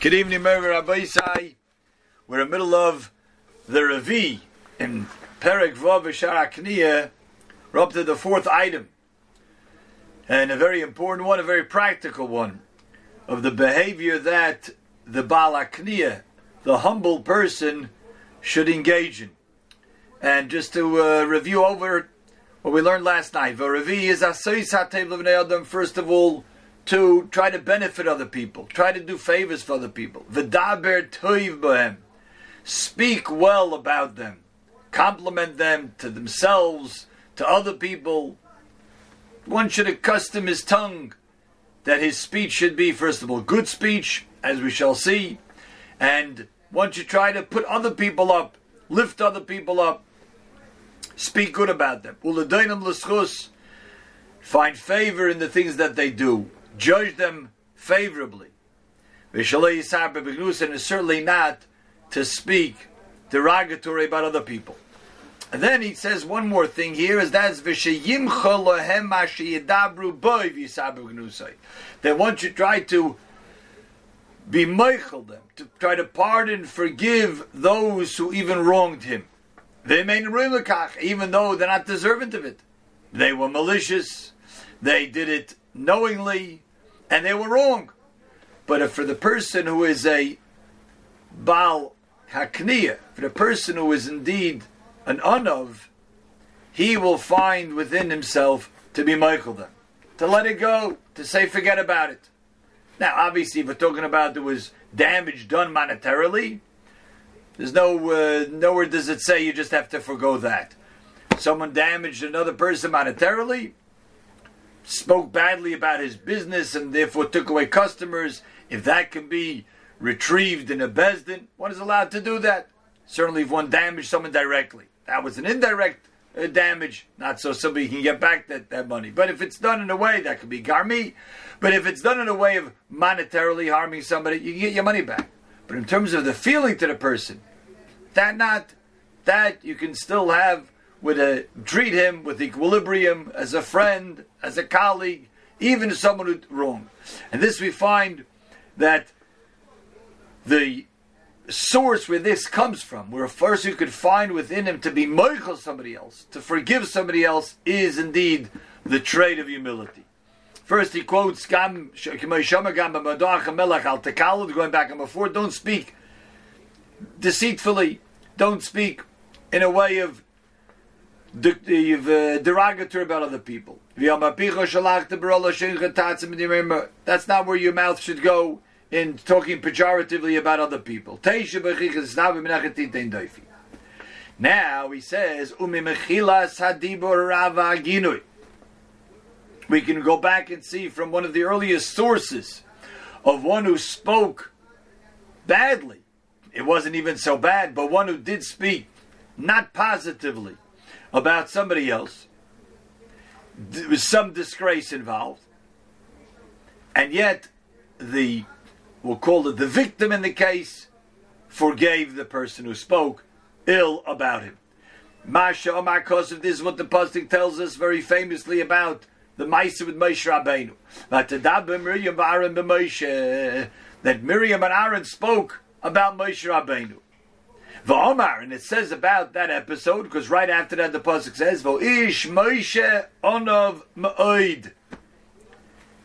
Good evening, Merger Rabbi Isai. We're in the middle of the Revi in Perek Vav Akniya. We're up to the fourth item. And a very important one, a very practical one, of the behavior that the Baal Akniya, the humble person, should engage in. And just to uh, review over what we learned last night, the Revi is Adam, first of all, to try to benefit other people, try to do favors for other people. V'daber toiv bohem. Speak well about them, compliment them to themselves, to other people. One should accustom his tongue that his speech should be, first of all, good speech, as we shall see, and one should try to put other people up, lift other people up, speak good about them. Find favor in the things that they do judge them favorably. And is certainly not to speak derogatory about other people. And then he says one more thing here is that's that once you try to be meichel them, to try to pardon, forgive those who even wronged him. They made even though they're not deserving of it. They were malicious, they did it knowingly, and they were wrong. But if for the person who is a Baal Hakniya, for the person who is indeed an Anov, he will find within himself to be meichel them, to let it go, to say forget about it. Now, obviously, if we're talking about there was damage done monetarily, there's no uh, nowhere does it say you just have to forego that. Someone damaged another person monetarily, spoke badly about his business and therefore took away customers, if that can be retrieved in a Beis Din, one is allowed to do that. Certainly, if one damaged someone directly, that was an indirect uh, damage, not so somebody can get back that, that money. But if it's done in a way that could be garmi, but if it's done in a way of monetarily harming somebody, you can get your money back. But in terms of the feeling to the person, that not that you can still have with a treat him with equilibrium as a friend, as a colleague, even someone who's wrong. And this we find that the source where this comes from, where a person could find within him to be moichel somebody else, to forgive somebody else, is indeed the trait of humility. First, he quotes Gam going back and before, don't speak deceitfully, don't speak in a way of derogatory about other people. That's not where your mouth should go in talking pejoratively about other people. Now he says, We can go back and see from one of the earliest sources of one who spoke badly. It wasn't even so bad, but one who did speak not positively about somebody else. There was some disgrace involved. And yet, the, we'll call it the victim in the case, forgave the person who spoke ill about him. Masha Omar Kosov, this is what the Pasuk tells us very famously about the Maisa with Moshe Rabbeinu. That Miriam and Aaron spoke about Moshe Rabbeinu. V'omar, and it says about that episode, because right after that the pasuk says, "V'Ish Moshe onov ma'oid."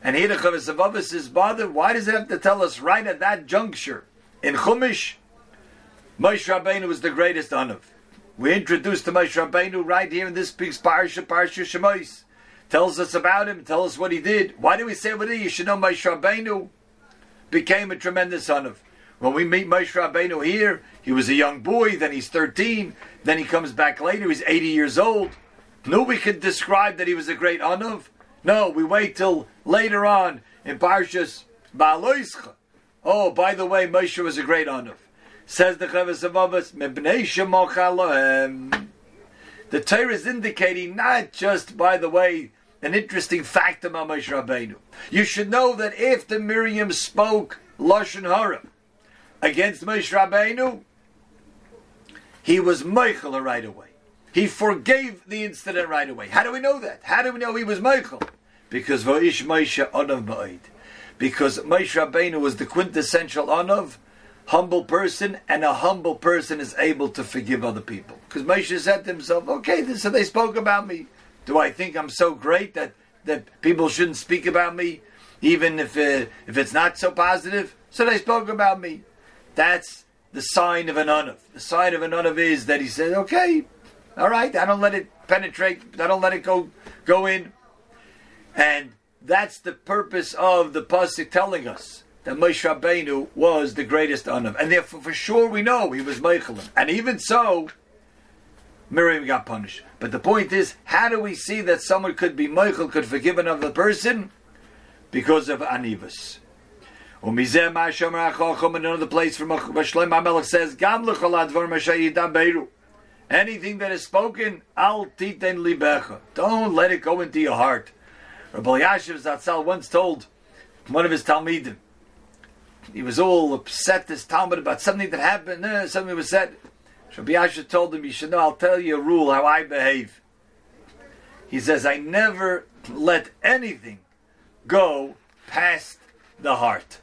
And here the Chavis says, "Bother, why does it have to tell us right at that juncture in Chumash? Moshe Rabbeinu was the greatest onov. We introduced to Moshe Rabbeinu right here in this piece, Parsha, Parsha Shemos. Tells us about him, tell us what he did. Why do we say what he? You should know Moshe Rabbeinu became a tremendous onov. When we meet Moshe Rabbeinu here, he was a young boy, then he's 13, then he comes back later, he's 80 years old. No, we could describe that he was a great Anuv. No, we wait till later on in Parshas Ba'aloischa. Oh, by the way, Moshe was a great Anuv. Says the Chavis of Avos, The Torah is indicating not just, by the way, an interesting fact about Moshe Rabbeinu. You should know that after Miriam spoke Lashon Hara, against Moshe Rabbeinu, he was meichel right away. He forgave the incident right away. How do we know that? How do we know he was meichel? Because Va'ish Moshe Onav Ma'id. because Moshe Rabbeinu was the quintessential Anav, humble person, and a humble person is able to forgive other people. Because Moshe said to himself, okay, so they spoke about me. Do I think I'm so great that, that people shouldn't speak about me, even if, uh, if it's not so positive? So they spoke about me. That's the sign of an Anav. The sign of an Anav is that he says, okay, all right, I don't let it penetrate, I don't let it go, go in. And that's the purpose of the pasuk telling us that Moshe Rabbeinu was the greatest Anav, and therefore for sure we know he was Meichelim. And even so, Miriam got punished. But the point is, how do we see that someone could be Meichel, could forgive another person? Because of Another place from says, Gam Anything that is spoken, al titen libecha. Don't let it go into your heart. Rav Elyashiv Zatzal once told one of his Talmidim, he was all upset, this Talmud, about something that happened, uh, something was said. Rav Elyashiv told him, you should know, I'll tell you a rule, how I behave. He says, I never let anything go past the heart.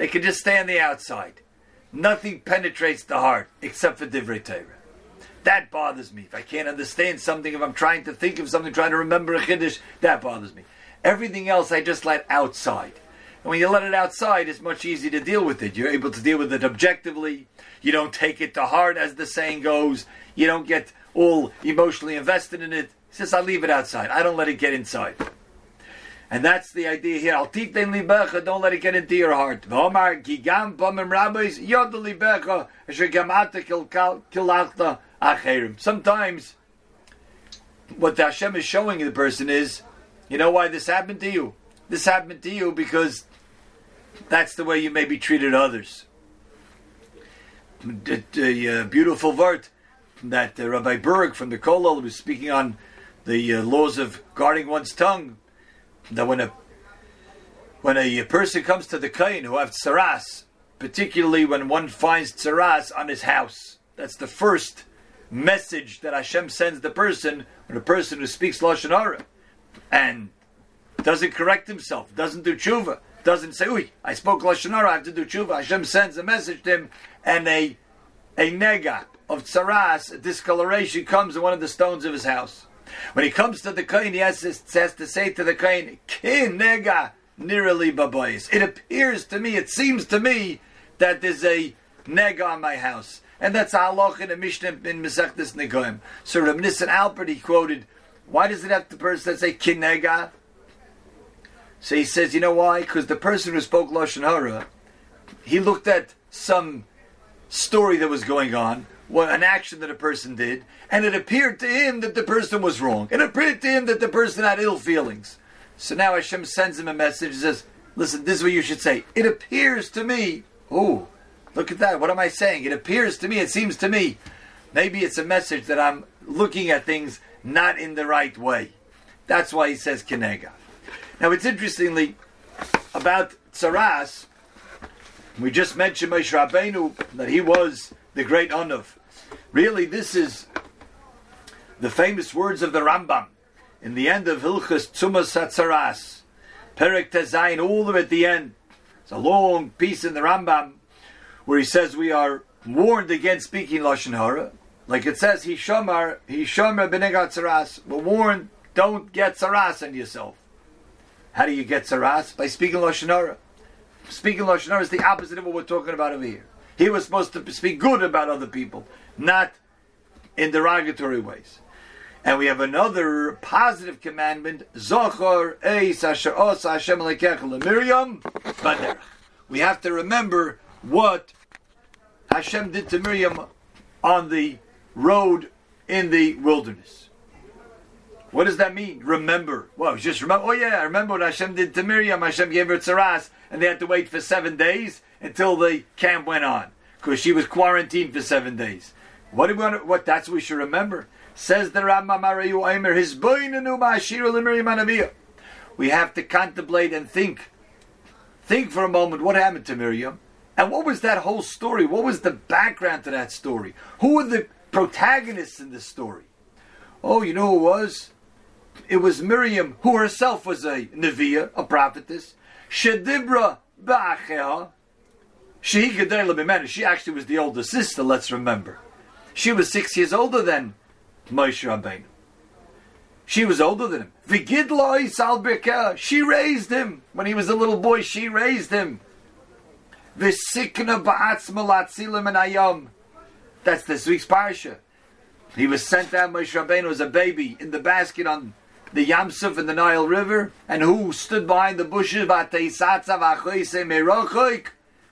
They can just stay on the outside. Nothing penetrates the heart except for Divrei Torah. That bothers me. If I can't understand something, if I'm trying to think of something, trying to remember a Kiddush, that bothers me. Everything else I just let outside. And when you let it outside, it's much easier to deal with it. You're able to deal with it objectively. You don't take it to heart, as the saying goes. You don't get all emotionally invested in it. Says, I leave it outside. I don't let it get inside. And that's the idea here. Al titen libecha, don't let it get into your heart. V'omar gigam pamim rabbis yod libecha asher gamata kilachta acherim. Sometimes what Hashem is showing the person is, you know why this happened to you? This happened to you because that's the way you maybe treated others. The, uh, beautiful word that uh, Rabbi Berg from the Kollel was speaking on the uh, laws of guarding one's tongue that when a when a person comes to the kain who have tsaras, particularly when one finds tsaras on his house, that's the first message that Hashem sends the person when a person who speaks lashon hara and doesn't correct himself, doesn't do tshuva, doesn't say, "Ui, I spoke lashon hara, I have to do tshuva." Hashem sends a message to him, and a a nega of tsaras, a discoloration, comes in one of the stones of his house. When he comes to the kohen, he has to, has to say to the kohen, "Kin nega nirali babayis." It appears to me, it seems to me, that there's a nega on my house, and that's halach in a mishnah in Masechtas Negoim. So Reb Nissen Alpert he quoted, "Why does it have the person that say kin nega?" So he says, you know why? Because the person who spoke lashon hara, he looked at some story that was going on an action that a person did, and it appeared to him that the person was wrong. It appeared to him that the person had ill feelings. So now Hashem sends him a message and says, Listen, this is what you should say. It appears to me, oh, look at that. What am I saying? It appears to me, it seems to me. Maybe it's a message that I'm looking at things not in the right way. That's why he says Kenega. Now it's interestingly about Tsaras, we just mentioned Moshe Rabbeinu, that he was the great Anav. Really, this is the famous words of the Rambam in the end of Hilchas Tzumas Hatzaras, Perek Tezayin, all of way at the end. It's a long piece in the Rambam where he says we are warned against speaking lashon hara. Like it says, he shamar, he shamar b'negat tzaras. We're warned, don't get tzaras on yourself. How do you get tzaras? By speaking lashon hara. Speaking lashon hara is the opposite of what we're talking about over here. He was supposed to speak good about other people not in derogatory ways. And we have another positive commandment, Zochor Eis Asher Os Hashem Miriam But We have to remember what Hashem did to Miriam on the road in the wilderness. What does that mean? Remember. Well, just remember. Oh yeah, I remember what Hashem did to Miriam. Hashem gave her tzaras, and they had to wait for seven days until the camp went on because she was quarantined for seven days. What do we want? To, what that's what we should remember. Says the Rambam Arayu Aimer, his We have to contemplate and think. Think for a moment what happened to Miriam, and what was that whole story? What was the background to that story? Who were the protagonists in this story? Oh, you know who it was? It was Miriam, who herself was a Neviah, a prophetess. Shedibra ba'acheha. She She actually was the older sister, let's remember. She was six years older than Moshe Rabbeinu. She was older than him. Vigidloi salbirka. She raised him. When he was a little boy, she raised him. Visikna ba'atzma latzilim and ayam. That's this week's parsha. He was sent out, Moshe Rabbeinu, as a baby in the basket on the Yamsuf in the Nile River, and who stood behind the bushes?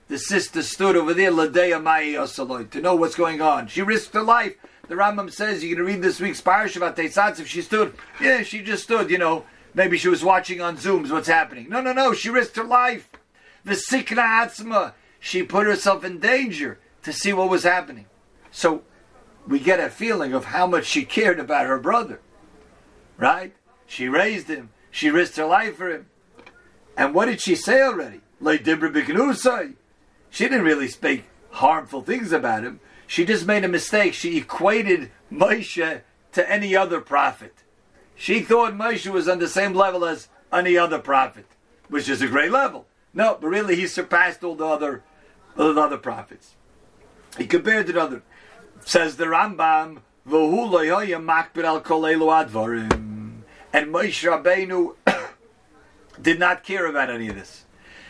The sister stood over there, Ladeya May Osaloi, to know what's going on. She risked her life. The Rambam says you're going to read this week's parasha about Teisatz. If she stood, yeah, she just stood. You know, maybe she was watching on Zooms what's happening. No, no, no. She risked her life. The sikna atzma. She put herself in danger to see what was happening. So we get a feeling of how much she cared about her brother. Right? She raised him. She risked her life for him. And what did she say already? Like Dibra She didn't really speak harmful things about him. She just made a mistake. She equated Moshe to any other prophet. She thought Moshe was on the same level as any other prophet, which is a great level. No, but really he surpassed all the other, all the other prophets. He compared to other. Says the Rambam, and Moshe Rabbeinu did not care about any of this.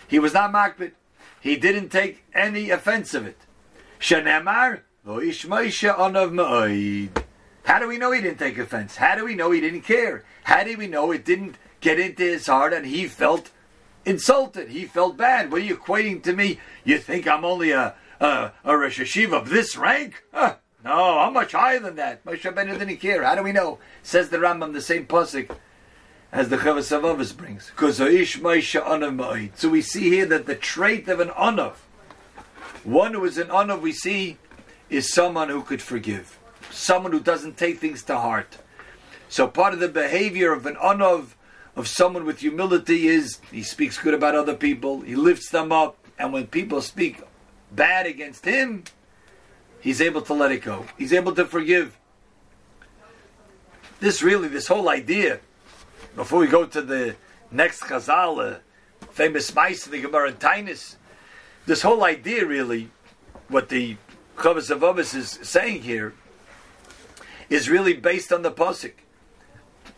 He was not makbid. He didn't take any offense of it. Shanemar, how do we know he didn't take offense? How do we know he didn't care? How do we know it didn't get into his heart and he felt insulted? He felt bad. What are you equating to me? You think I'm only a a, a Rosh Hashiva of this rank? Huh. No, I'm much higher than that. Moshe Rabbeinu didn't care. How do we know? Says the Rambam, the same pasuk as the Chavos HaLevavos brings. So we see here that the trait of an Anav, one who is an Anav, we see, is someone who could forgive, someone who doesn't take things to heart. So part of the behavior of an Anav, of someone with humility, is he speaks good about other people, he lifts them up, and when people speak bad against him, he's able to let it go. He's able to forgive. This really, this whole idea, before we go to the next Chazal, uh, famous Mice, the Gemara and Tainus, this whole idea really, what the Chavos HaLevavos is saying here, is really based on the Pasuk.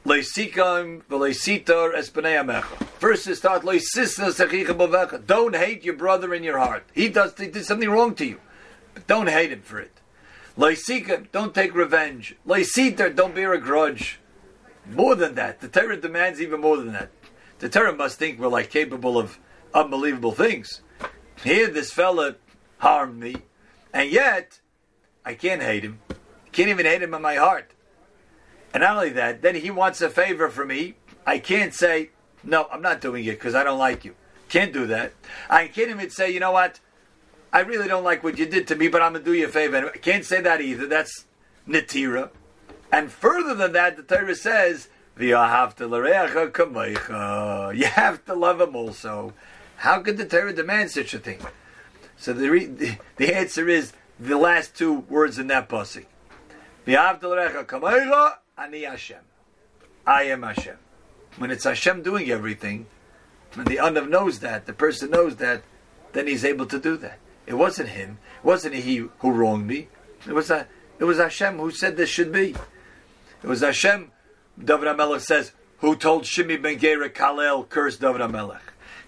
First is start Don't hate your brother in your heart. He does he did something wrong to you. But don't hate him for it. Don't take revenge. Don't bear a grudge. More than that. The Torah demands even more than that. The Torah must think we're like capable of unbelievable things. Here this fella harmed me, and yet I can't hate him. Can't even hate him in my heart. And not only that, then he wants a favor from me. I can't say, no, I'm not doing it because I don't like you. Can't do that. I can't even say, you know what? I really don't like what you did to me, but I'm going to do you a favor. I can't say that either. That's Natira. And further than that, the Torah says, You have to love him also. How could the Torah demand such a thing? So the, re- the, the answer is the last two words in that pasuk. Ani Hashem. I am Hashem. When it's Hashem doing everything, when the Anav knows that, the person knows that, then he's able to do that. It wasn't him. It wasn't he who wronged me. It was a, it was Hashem who said this should be. It was Hashem. David HaMelech says, who told Shimi ben Gera Kalel curse David.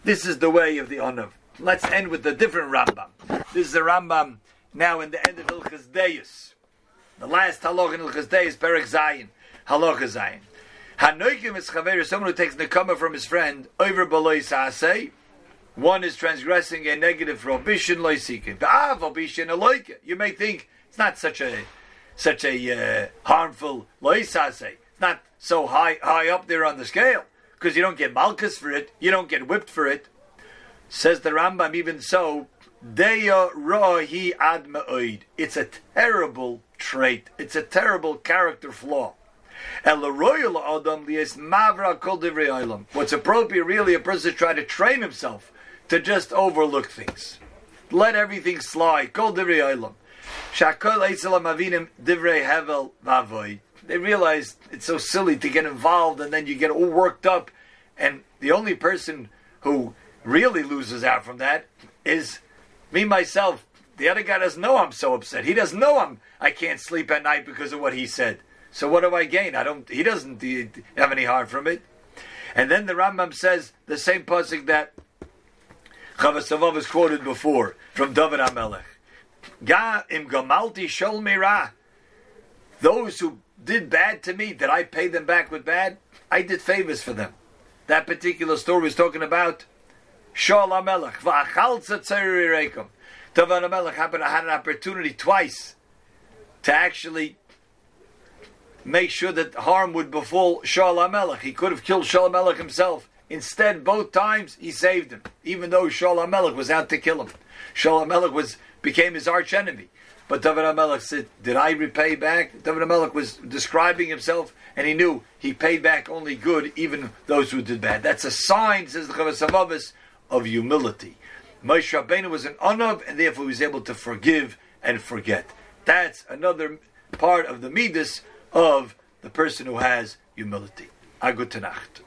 This is the way of the Onav. Let's end with a different Rambam. This is the Rambam now in the end of Ilchas Deus. The last halach in Ilchas Deus, Perek Zayin. Halacha Zayin. Hanoikim is chaver, someone who takes nekama from his friend, over below saseh. One is transgressing a negative prohibition, loisikin. You may think it's not such a such a uh, harmful loisaseh. It's not so high high up there on the scale because you don't get malchus for it. You don't get whipped for it. Says the Rambam. Even so, deya rohi ad It's a terrible trait. It's a terrible character flaw. What's appropriate, really, a person to try to train himself to just overlook things. Let everything slide. Kol divrei They realize it's so silly to get involved and then you get all worked up. And the only person who really loses out from that is me myself. The other guy doesn't know I'm so upset. He doesn't know I'm I can't sleep at night because of what he said. So what do I gain? I don't. He doesn't have any harm from it. And then the Rambam says the same pasuk that Chavasavav is quoted before from David Amelech. Ga im gamalti shol. Those who did bad to me, did I pay them back with bad? I did favors for them. That particular story was talking about Shaul Amelech. Va'achalza tzerirekum. David Amelech happened to had an opportunity twice to actually make sure that harm would befall Shaul Amelech. He could have killed Shaul Amelech himself. Instead, both times he saved him, even though Shaul Amelech was out to kill him. Shaul Amelech was became his arch enemy. But David Amelech said, "Did I repay back?" David Amelech was describing himself, and he knew he paid back only good, even those who did bad. That's a sign, says the Chavas of humility. Moshe Rabbeinu was an anav, and therefore he was able to forgive and forget. That's another part of the midas of the person who has humility. Agut Nacht.